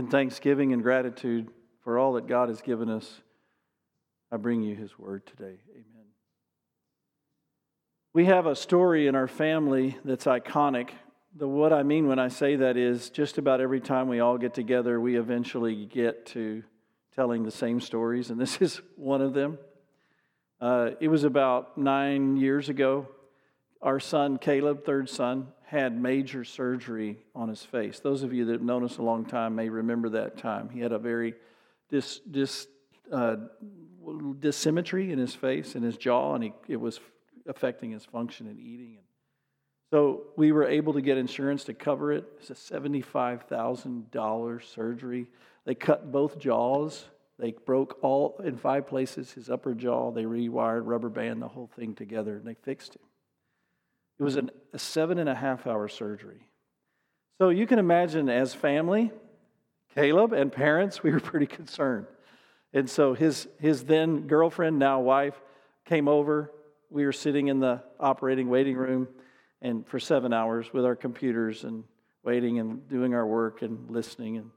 In thanksgiving and gratitude for all that God has given us, I bring you his word today. Amen. We have a story in our family that's iconic. The, what I mean when I say that is just about every time we all get together, we eventually get to telling the same stories, and this is one of them. Uh, it was about nine years ago. Our son, Caleb, third son, had major surgery on his face. Those of you that have known us a long time may remember that time. He had a very dis, dis, uh, dissymmetry in his face and his jaw, and he, it was affecting his function in eating. So we were able to get insurance to cover it. It's a $75,000 surgery. They cut both jaws they broke all in five places his upper jaw. They rewired, rubber band the whole thing together, and they fixed him. It was an, a seven and a half hour surgery. So you can imagine, as family, Caleb and parents, we were pretty concerned. And so his, his then girlfriend, now wife, came over. We were sitting in the operating waiting room and for seven hours with our computers and waiting and doing our work and listening.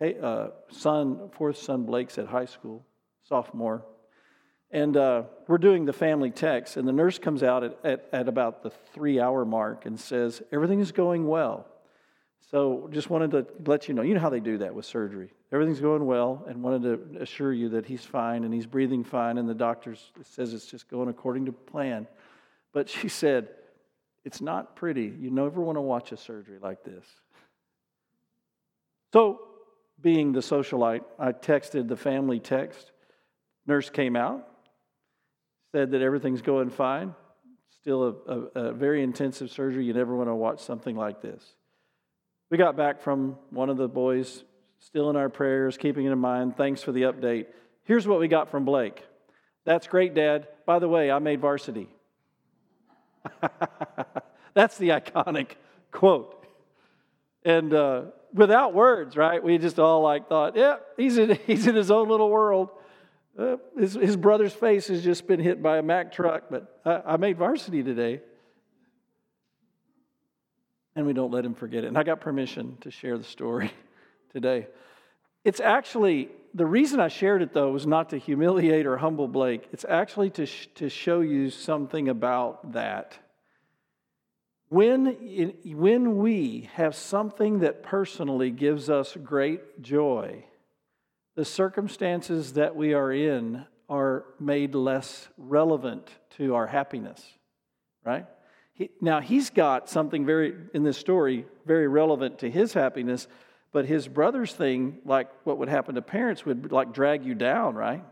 And uh, son, fourth son Blake's at high school, sophomore. And uh, we're doing the family text, and the nurse comes out at, at, at about the three hour mark and says, Everything is going well. So just wanted to let you know. You know how they do that with surgery. Everything's going well, and wanted to assure you that he's fine and he's breathing fine, and the doctor says it's just going according to plan. But she said, It's not pretty. You never want to watch a surgery like this. So being the socialite, I texted the family text. Nurse came out, said that everything's going fine. Still a, a, a, very intensive surgery. You never want to watch something like this. We got back from one of the boys, still in our prayers, keeping it in mind. Thanks for the update. Here's what we got from Blake. That's great, Dad. By the way, I made varsity. That's the iconic quote. And uh, without words, right? We just all like thought, yeah, he's in, he's in his own little world. Uh, his, his brother's face has just been hit by a Mack truck, but I, I made varsity today. And we don't let him forget it. And I got permission to share the story today. It's actually, the reason I shared it though was not to humiliate or humble Blake. It's actually to, sh- to show you something about that when, when we have something that personally gives us great joy, the circumstances that we are in are made less relevant to our happiness, right? He, now, he's got something very, in this story, very relevant to his happiness, but his brother's thing, like what would happen to parents, would like drag you down, right?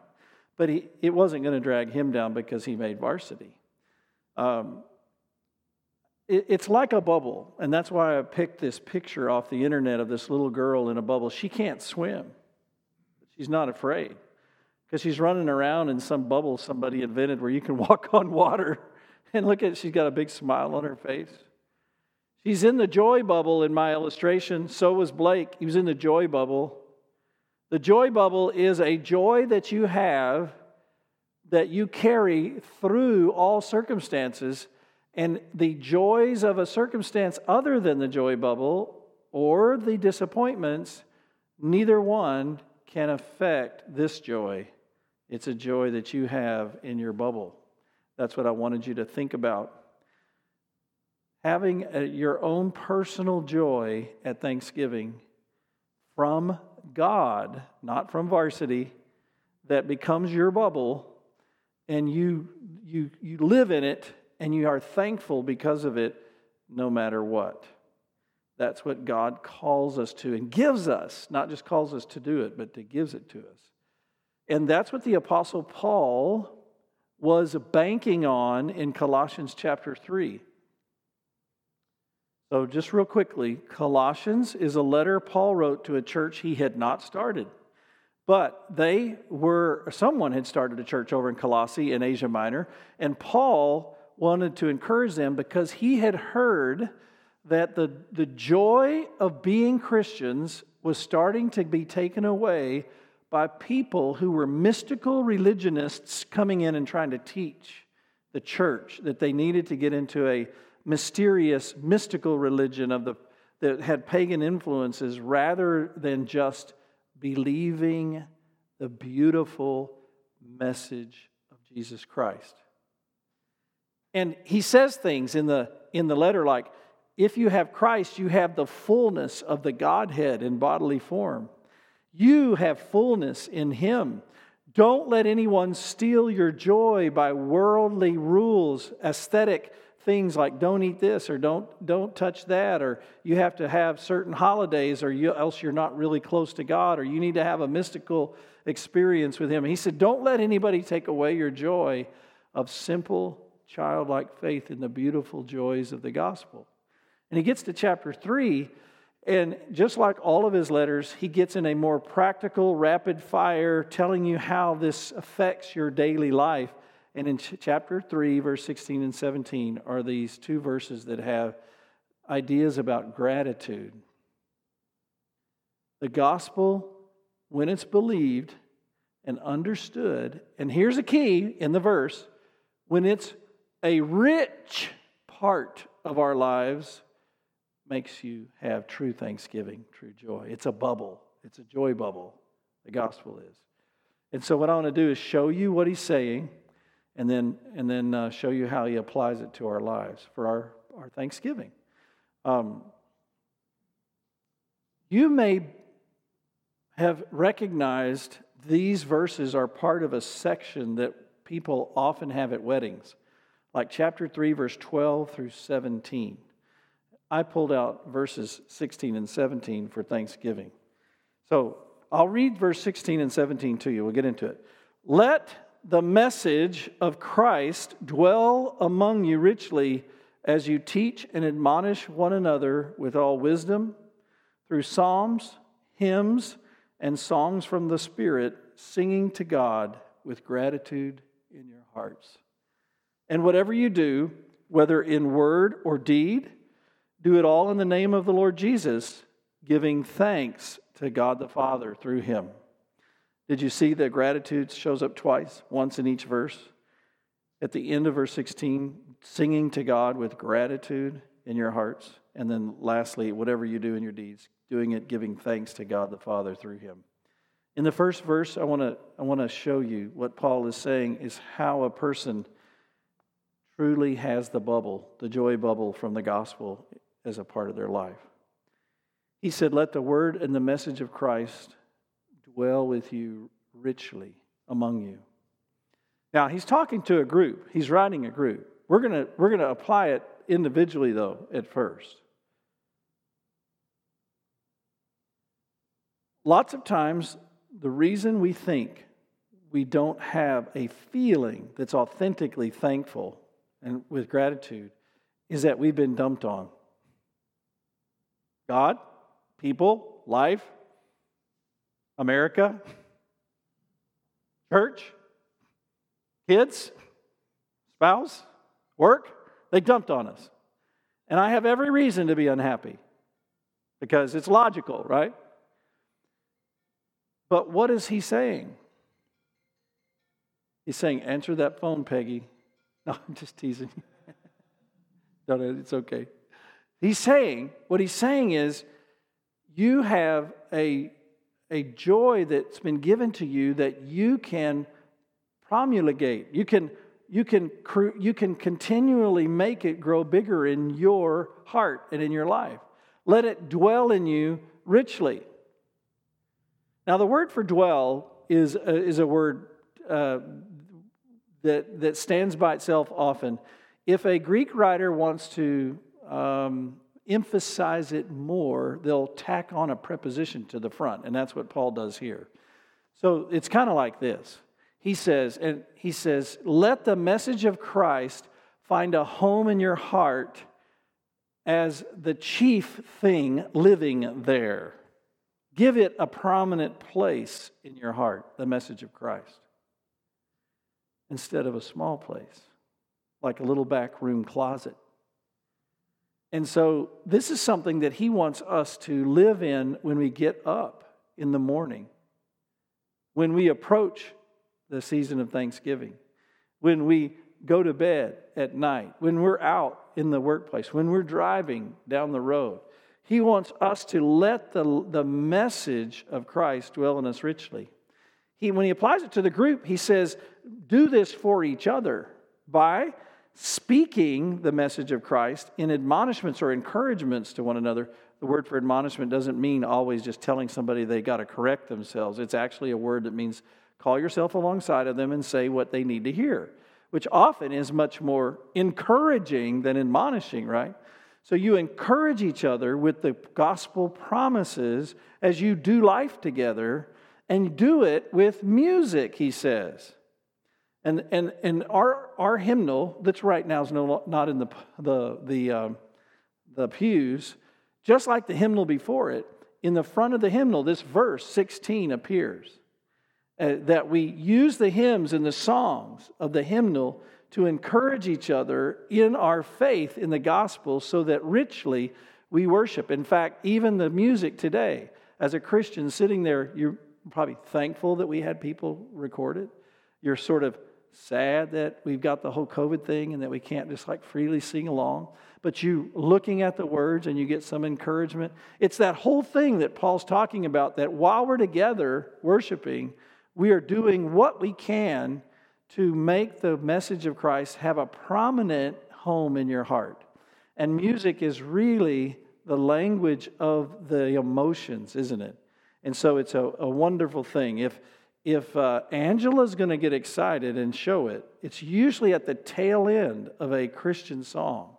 But he, it wasn't going to drag him down because he made varsity. Um, it's like a bubble, and that's why I picked this picture off the internet of this little girl in a bubble. She can't swim, she's not afraid because she's running around in some bubble somebody invented where you can walk on water. And look at she's got a big smile on her face. She's in the joy bubble in my illustration. So was Blake. He was in the joy bubble. The joy bubble is a joy that you have that you carry through all circumstances and the joys of a circumstance other than the joy bubble or the disappointments, neither one can affect this joy. It's a joy that you have in your bubble. That's what I wanted you to think about. Having a, your own personal joy at Thanksgiving from God, not from varsity, that becomes your bubble, and you, you, you live in it and you are thankful because of it no matter what. That's what God calls us to and gives us, not just calls us to do it, but to gives it to us. And that's what the Apostle Paul was banking on in Colossians chapter 3. So, just real quickly, Colossians is a letter Paul wrote to a church he had not started. But they were, someone had started a church over in Colossae in Asia Minor, and Paul wanted to encourage them because he had heard that the, the joy of being Christians was starting to be taken away by people who were mystical religionists coming in and trying to teach the church that they needed to get into a mysterious, mystical religion of the, that had pagan influences rather than just believing the beautiful message of Jesus Christ. And he says things in the, in the letter like, if you have Christ, you have the fullness of the Godhead in bodily form. You have fullness in him. Don't let anyone steal your joy by worldly rules, aesthetic things like don't eat this or don't, don't touch that, or you have to have certain holidays or you, else you're not really close to God, or you need to have a mystical experience with Him. he said, Don't let anybody take away your joy of simple, childlike faith in the beautiful joys of the gospel. And he gets to chapter 3, and just like all of his letters, he gets in a more practical, rapid fire, telling you how this affects your daily life. And in ch- chapter 3, verse 16 and 17, are these two verses that have ideas about gratitude. The gospel, when it's believed and understood, and here's a key in the verse when it's a rich part of our lives, makes you have true thanksgiving, true joy. It's a bubble, it's a joy bubble. The gospel is. And so, what I want to do is show you what he's saying and then, and then uh, show you how he applies it to our lives for our, our Thanksgiving. Um, you may have recognized these verses are part of a section that people often have at weddings, like chapter 3, verse 12 through 17. I pulled out verses 16 and 17 for Thanksgiving. So I'll read verse 16 and 17 to you. We'll get into it. Let the message of Christ dwell among you richly as you teach and admonish one another with all wisdom through psalms, hymns, and songs from the Spirit, singing to God with gratitude in your hearts. And whatever you do, whether in word or deed, do it all in the name of the Lord Jesus, giving thanks to God the Father through him. Did you see that gratitude shows up twice, once in each verse? At the end of verse 16, singing to God with gratitude in your hearts. And then lastly, whatever you do in your deeds, doing it giving thanks to God the Father through him. In the first verse, I want to I want to show you what Paul is saying is how a person truly has the bubble, the joy bubble from the gospel as a part of their life. He said, Let the word and the message of Christ dwell with you richly among you. Now, he's talking to a group, he's writing a group. We're going to we're going to apply it individually, though, at first. Lots of times, the reason we think we don't have a feeling that's authentically thankful and with gratitude is that we've been dumped on. God, people, life, America, church, kids, spouse, work, they dumped on us. And I have every reason to be unhappy because it's logical, right? But what is he saying? He's saying, Answer that phone, Peggy. No, I'm just teasing. no, no, it's okay. He's saying, what he's saying is, you have a, a joy that's been given to you that you can promulgate. You can, you, can, you can continually make it grow bigger in your heart and in your life. Let it dwell in you richly. Now, the word for dwell is a, is a word uh, that, that stands by itself often. If a Greek writer wants to um, emphasize it more, they'll tack on a preposition to the front, and that's what Paul does here. So it's kind of like this. He says, and he says, let the message of Christ find a home in your heart as the chief thing living there. Give it a prominent place in your heart, the message of Christ, instead of a small place, like a little back room closet. And so, this is something that he wants us to live in when we get up in the morning, when we approach the season of Thanksgiving, when we go to bed at night, when we're out in the workplace, when we're driving down the road. He wants us to let the, the message of Christ dwell in us richly. He, when he applies it to the group, he says, Do this for each other by speaking the message of Christ in admonishments or encouragements to one another. The word for admonishment doesn't mean always just telling somebody they got to correct themselves. It's actually a word that means call yourself alongside of them and say what they need to hear, which often is much more encouraging than admonishing, right? So you encourage each other with the gospel promises as you do life together and do it with music, he says. And, and, and our, our hymnal that's right now is no, not in the, the, the, um, the pews, just like the hymnal before it, in the front of the hymnal, this verse 16 appears. Uh, that we use the hymns and the songs of the hymnal to encourage each other in our faith in the gospel so that richly we worship. In fact, even the music today, as a Christian sitting there, you're probably thankful that we had people record it. You're sort of sad that we've got the whole COVID thing and that we can't just like freely sing along. But you looking at the words and you get some encouragement. It's that whole thing that Paul's talking about that while we're together worshiping, we are doing what we can to make the message of Christ have a prominent home in your heart. And music is really the language of the emotions, isn't it? And so it's a, a wonderful thing. If, if uh, Angela's going to get excited and show it, it's usually at the tail end of a Christian song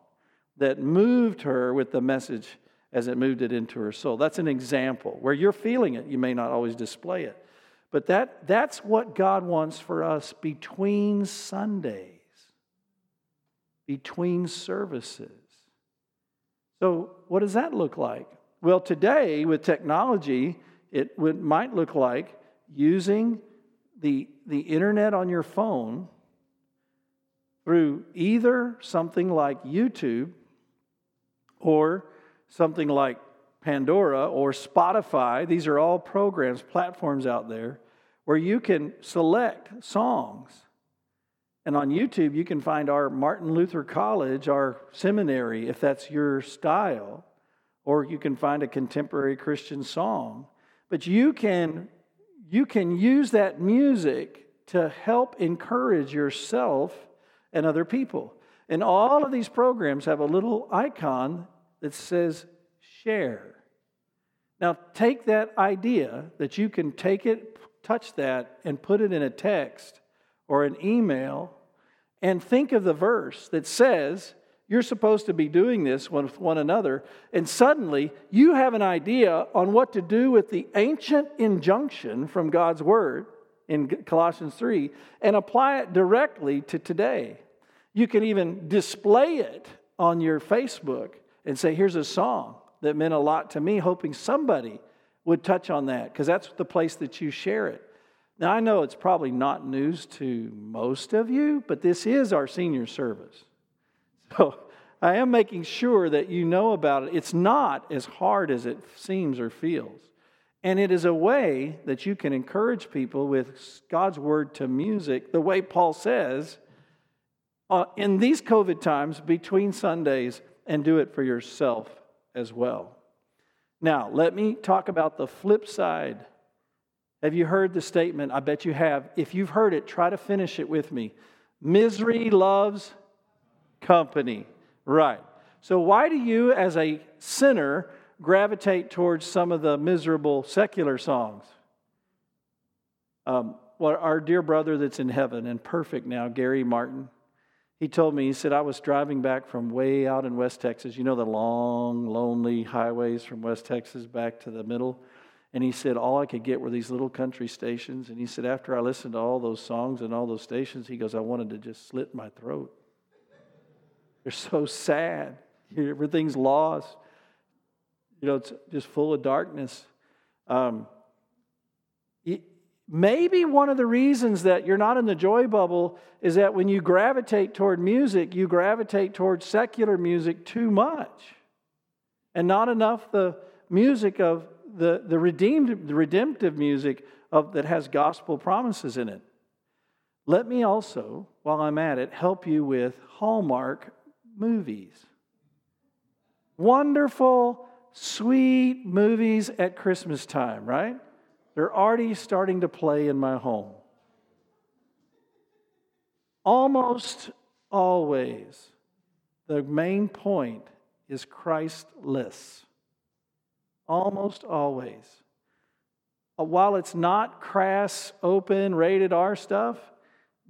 that moved her with the message as it moved it into her soul. That's an example. Where you're feeling it, you may not always display it. But that, that's what God wants for us between Sundays, between services. So, what does that look like? Well, today with technology, it might look like using the, the internet on your phone through either something like YouTube or something like Pandora or Spotify. These are all programs, platforms out there where you can select songs. And on YouTube, you can find our Martin Luther College, our seminary, if that's your style, or you can find a contemporary Christian song. But you can, you can use that music to help encourage yourself and other people. And all of these programs have a little icon that says share. Now, take that idea that you can take it, touch that, and put it in a text or an email, and think of the verse that says, you're supposed to be doing this with one another, and suddenly you have an idea on what to do with the ancient injunction from God's Word in Colossians 3 and apply it directly to today. You can even display it on your Facebook and say, Here's a song that meant a lot to me, hoping somebody would touch on that because that's the place that you share it. Now, I know it's probably not news to most of you, but this is our senior service. So I am making sure that you know about it. It's not as hard as it seems or feels. And it is a way that you can encourage people with God's word to music, the way Paul says, uh, in these COVID times between Sundays, and do it for yourself as well. Now, let me talk about the flip side. Have you heard the statement? I bet you have. If you've heard it, try to finish it with me. Misery loves company. Right. So, why do you, as a sinner, gravitate towards some of the miserable secular songs? Um, well, our dear brother that's in heaven and perfect now, Gary Martin, he told me, he said, I was driving back from way out in West Texas. You know the long, lonely highways from West Texas back to the middle? And he said, all I could get were these little country stations. And he said, after I listened to all those songs and all those stations, he goes, I wanted to just slit my throat. They're so sad. Everything's lost. You know, it's just full of darkness. Um, Maybe one of the reasons that you're not in the joy bubble is that when you gravitate toward music, you gravitate toward secular music too much and not enough the music of the, the redeemed the redemptive music of that has gospel promises in it. Let me also, while I'm at it, help you with Hallmark movies. Wonderful sweet movies at Christmas time, right? They're already starting to play in my home. Almost always, the main point is Christless. Almost always. Uh, while it's not crass, open, rated R stuff,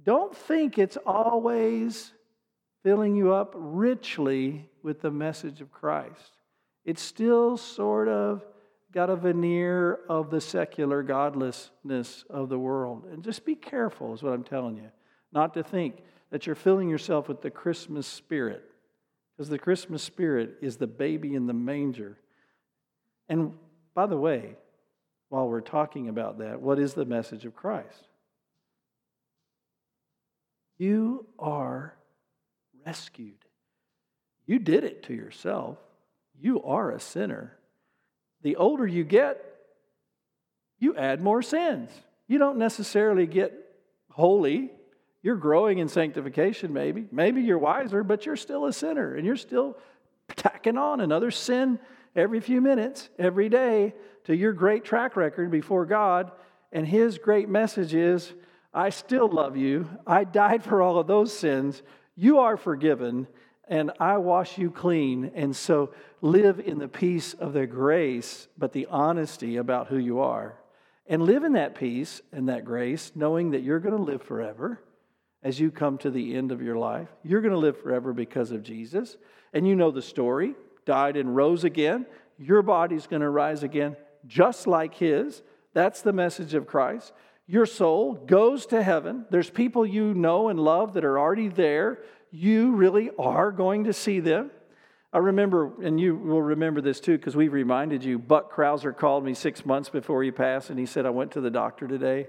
don't think it's always filling you up richly with the message of Christ. It's still sort of got a veneer of the secular godlessness of the world. And just be careful, is what I'm telling you, not to think that you're filling yourself with the Christmas spirit, because the Christmas spirit is the baby in the manger. And by the way, while we're talking about that, what is the message of Christ? You are rescued. You did it to yourself. You are a sinner. The older you get, you add more sins. You don't necessarily get holy. You're growing in sanctification, maybe. Maybe you're wiser, but you're still a sinner and you're still tacking on another sin every few minutes, every day, to your great track record before God. And His great message is I still love you. I died for all of those sins. You are forgiven, and I wash you clean. And so live in the peace of the grace, but the honesty about who you are. And live in that peace and that grace, knowing that you're going to live forever as you come to the end of your life. You're going to live forever because of Jesus. And you know the story died and rose again. Your body's going to rise again just like his. That's the message of Christ. Your soul goes to heaven. There's people you know and love that are already there. You really are going to see them. I remember, and you will remember this too, because we reminded you. Buck Krauser called me six months before he passed, and he said, I went to the doctor today,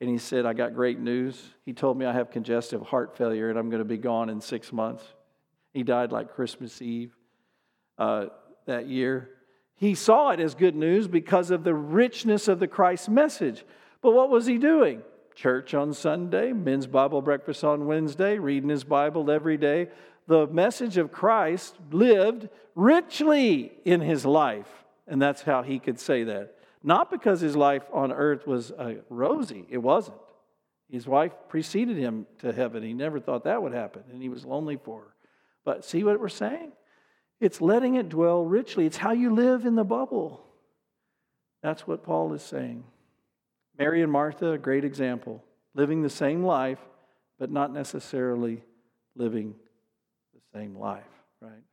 and he said, I got great news. He told me I have congestive heart failure, and I'm going to be gone in six months. He died like Christmas Eve uh, that year. He saw it as good news because of the richness of the Christ message. But what was he doing? Church on Sunday, men's Bible breakfast on Wednesday, reading his Bible every day. The message of Christ lived richly in his life. And that's how he could say that. Not because his life on earth was uh, rosy, it wasn't. His wife preceded him to heaven. He never thought that would happen, and he was lonely for her. But see what we're saying? It's letting it dwell richly. It's how you live in the bubble. That's what Paul is saying. Mary and Martha, a great example, living the same life, but not necessarily living the same life, right?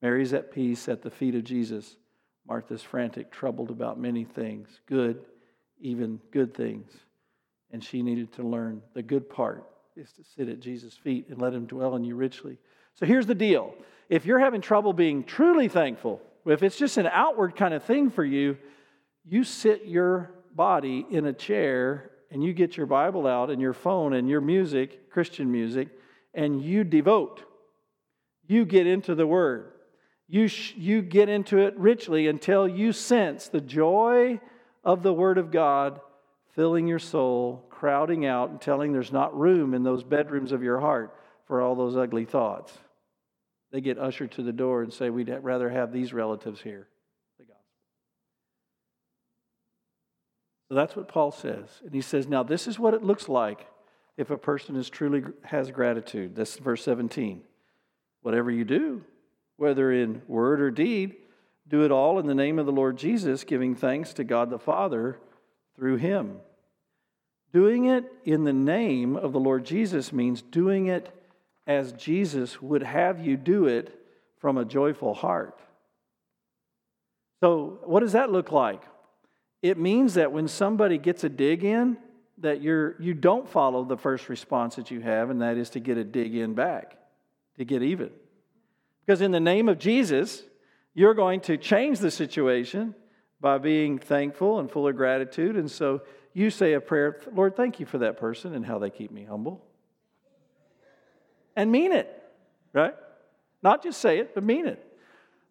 Mary's at peace at the feet of Jesus. Martha's frantic, troubled about many things, good, even good things. And she needed to learn the good part is to sit at Jesus' feet and let him dwell in you richly. So here's the deal if you're having trouble being truly thankful, if it's just an outward kind of thing for you, you sit your body in a chair and you get your Bible out and your phone and your music, Christian music, and you devote. You get into the Word. You, sh- you get into it richly until you sense the joy of the Word of God filling your soul, crowding out, and telling there's not room in those bedrooms of your heart for all those ugly thoughts. They get ushered to the door and say, We'd rather have these relatives here. The gospel. So that's what Paul says. And he says, Now, this is what it looks like if a person is truly has gratitude. That's verse 17. Whatever you do, whether in word or deed, do it all in the name of the Lord Jesus, giving thanks to God the Father through him. Doing it in the name of the Lord Jesus means doing it as Jesus would have you do it from a joyful heart. So, what does that look like? It means that when somebody gets a dig in, that you're you don't follow the first response that you have, and that is to get a dig in back, to get even. Because in the name of Jesus, you're going to change the situation by being thankful and full of gratitude. And so you say a prayer, Lord, thank you for that person and how they keep me humble and mean it, right? Not just say it, but mean it.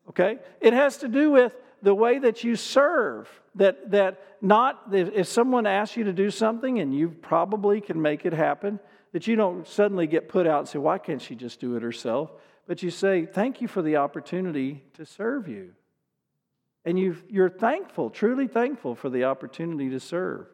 Okay? It has to do with the way that you serve. That, that not, if someone asks you to do something and you probably can make it happen, that you don't suddenly get put out and say, why can't she just do it herself? But you say, thank you for the opportunity to serve you. And you you're thankful, truly thankful for the opportunity to serve.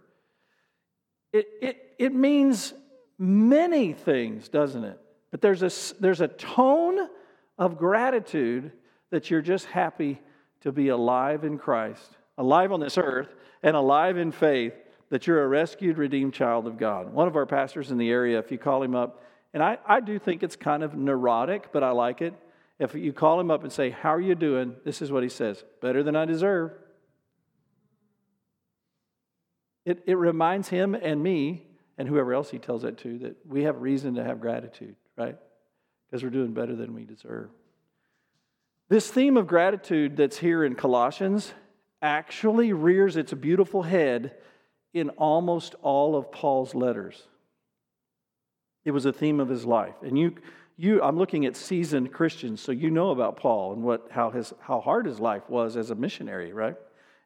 It, it, it means many things, doesn't it? But there's a, there's a tone of gratitude that you're just happy to be alive in Christ, alive on this earth, and alive in faith that you're a rescued, redeemed child of God. One of our pastors in the area, if you call him up, and I, I do think it's kind of neurotic, but I like it. If you call him up and say, How are you doing? This is what he says Better than I deserve. It, it reminds him and me, and whoever else he tells that to, that we have reason to have gratitude, right? Because we're doing better than we deserve. This theme of gratitude that's here in Colossians actually rears its beautiful head in almost all of Paul's letters. It was a theme of his life. And you, you I'm looking at seasoned Christians, so you know about Paul and what, how, his, how hard his life was as a missionary, right?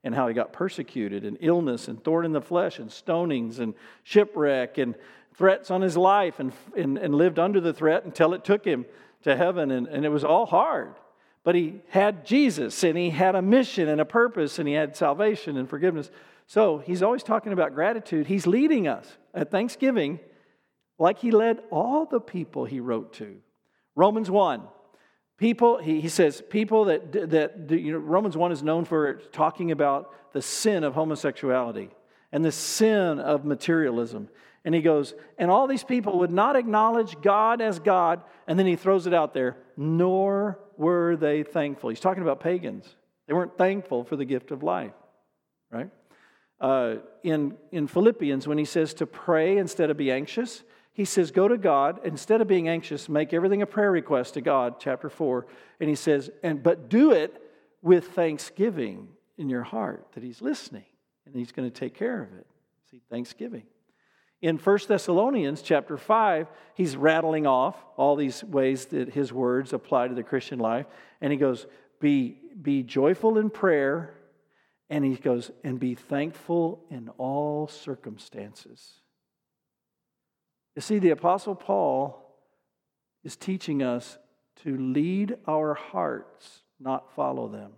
And how he got persecuted and illness and thorn in the flesh and stonings and shipwreck and threats on his life and, and, and lived under the threat until it took him to heaven. And, and it was all hard. But he had Jesus and he had a mission and a purpose and he had salvation and forgiveness. So he's always talking about gratitude. He's leading us at Thanksgiving like he led all the people he wrote to. Romans 1. People, he, he says, people that, that, you know, Romans 1 is known for talking about the sin of homosexuality and the sin of materialism. And he goes, and all these people would not acknowledge God as God. And then he throws it out there, nor were they thankful. He's talking about pagans. They weren't thankful for the gift of life, right? Uh, in, in Philippians, when he says to pray instead of be anxious, he says, Go to God, instead of being anxious, make everything a prayer request to God, chapter 4. And he says, and but do it with thanksgiving in your heart that he's listening and he's going to take care of it. See, thanksgiving. In 1 Thessalonians chapter 5, he's rattling off all these ways that his words apply to the Christian life. And he goes, Be, be joyful in prayer. And he goes, And be thankful in all circumstances. You see, the Apostle Paul is teaching us to lead our hearts, not follow them.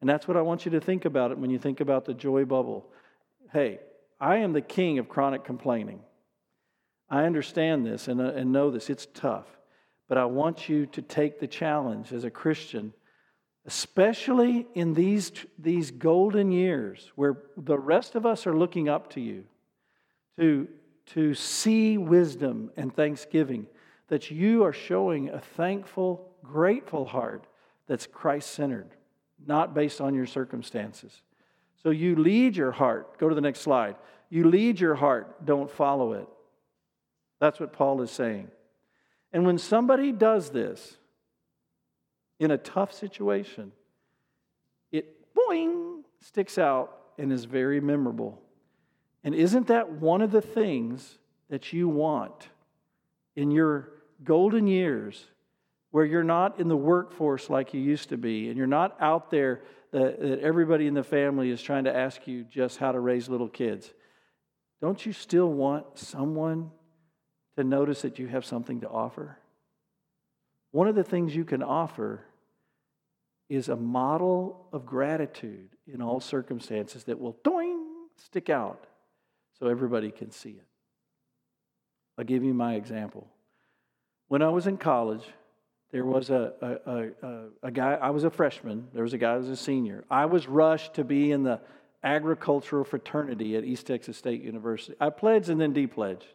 And that's what I want you to think about it when you think about the joy bubble. Hey, I am the king of chronic complaining. I understand this and, uh, and know this. It's tough. But I want you to take the challenge as a Christian, especially in these, these golden years where the rest of us are looking up to you, to, to see wisdom and thanksgiving, that you are showing a thankful, grateful heart that's Christ centered, not based on your circumstances. So you lead your heart. Go to the next slide. You lead your heart, don't follow it. That's what Paul is saying. And when somebody does this in a tough situation, it boing sticks out and is very memorable. And isn't that one of the things that you want in your golden years where you're not in the workforce like you used to be and you're not out there that, that everybody in the family is trying to ask you just how to raise little kids? Don't you still want someone to notice that you have something to offer? One of the things you can offer is a model of gratitude in all circumstances that will doing stick out so everybody can see it. I'll give you my example. When I was in college, there was a, a, a, a, guy, I was a freshman, there was a guy who was a senior. I was rushed to be in the agricultural fraternity at East Texas State University. I pledged and then depledged,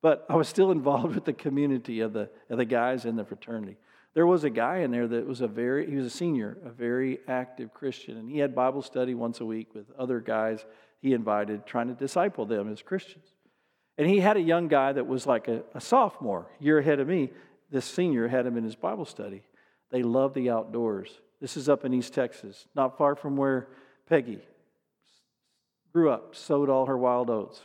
but I was still involved with the community of the, of the guys in the fraternity. There was a guy in there that was a very, he was a senior, a very active Christian, and he had Bible study once a week with other guys he invited, trying to disciple them as Christians. And he had a young guy that was like a, a sophomore, year ahead of me. This senior had him in his Bible study. They love the outdoors. This is up in East Texas, not far from where Peggy grew up, sowed all her wild oats.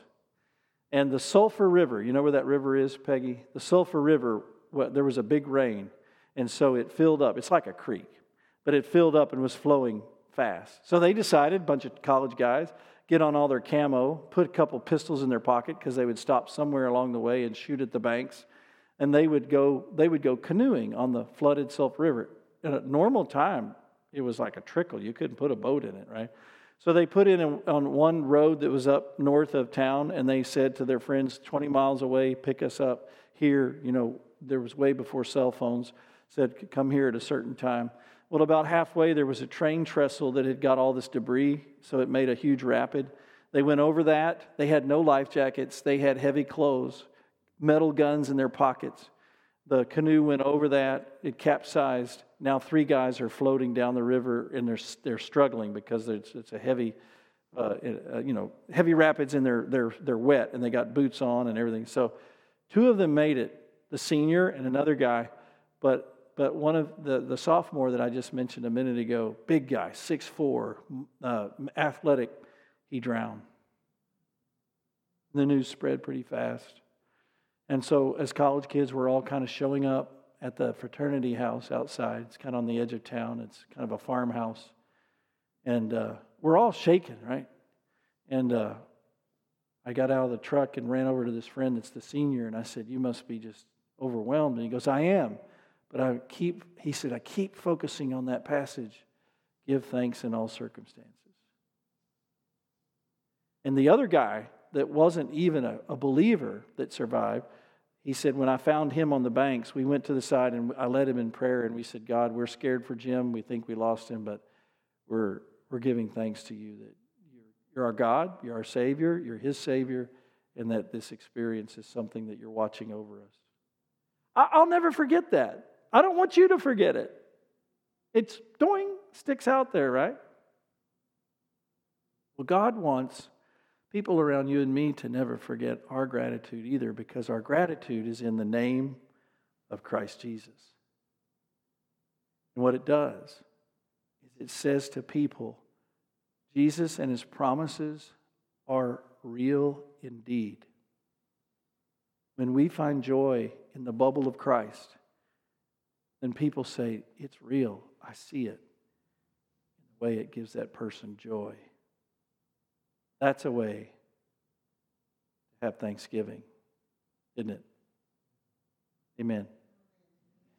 And the Sulphur River, you know where that river is, Peggy? The Sulphur River, well, there was a big rain, and so it filled up. It's like a creek, but it filled up and was flowing fast. So they decided, a bunch of college guys, get on all their camo, put a couple pistols in their pocket because they would stop somewhere along the way and shoot at the banks, and they would go they would go canoeing on the flooded Sulphur River. At a normal time, it was like a trickle. You couldn't put a boat in it, right? So they put in on one road that was up north of town, and they said to their friends 20 miles away, pick us up here. You know, there was way before cell phones, said, come here at a certain time. Well, about halfway, there was a train trestle that had got all this debris, so it made a huge rapid. They went over that. They had no life jackets, they had heavy clothes, metal guns in their pockets. The canoe went over that, it capsized. Now, three guys are floating down the river and they're, they're struggling because it's, it's a heavy, uh, uh, you know, heavy rapids and they're, they're, they're wet and they got boots on and everything. So, two of them made it the senior and another guy. But, but one of the, the sophomore that I just mentioned a minute ago, big guy, 6'4, uh, athletic, he drowned. The news spread pretty fast. And so, as college kids, we're all kind of showing up at the fraternity house outside. It's kind of on the edge of town, it's kind of a farmhouse. And uh, we're all shaking, right? And uh, I got out of the truck and ran over to this friend that's the senior, and I said, You must be just overwhelmed. And he goes, I am. But I keep, he said, I keep focusing on that passage give thanks in all circumstances. And the other guy that wasn't even a, a believer that survived, he said, when I found him on the banks, we went to the side and I led him in prayer and we said, God, we're scared for Jim. We think we lost him, but we're, we're giving thanks to you that you're, our God, you're our Savior, you're his Savior, and that this experience is something that you're watching over us. I, I'll never forget that. I don't want you to forget it. It's doing, sticks out there, right? Well, God wants people around you and me to never forget our gratitude either because our gratitude is in the name of Christ Jesus. And what it does is it says to people, Jesus and his promises are real indeed. When we find joy in the bubble of Christ, then people say, It's real. I see it. In the way it gives that person joy. That's a way to have Thanksgiving, isn't it? Amen.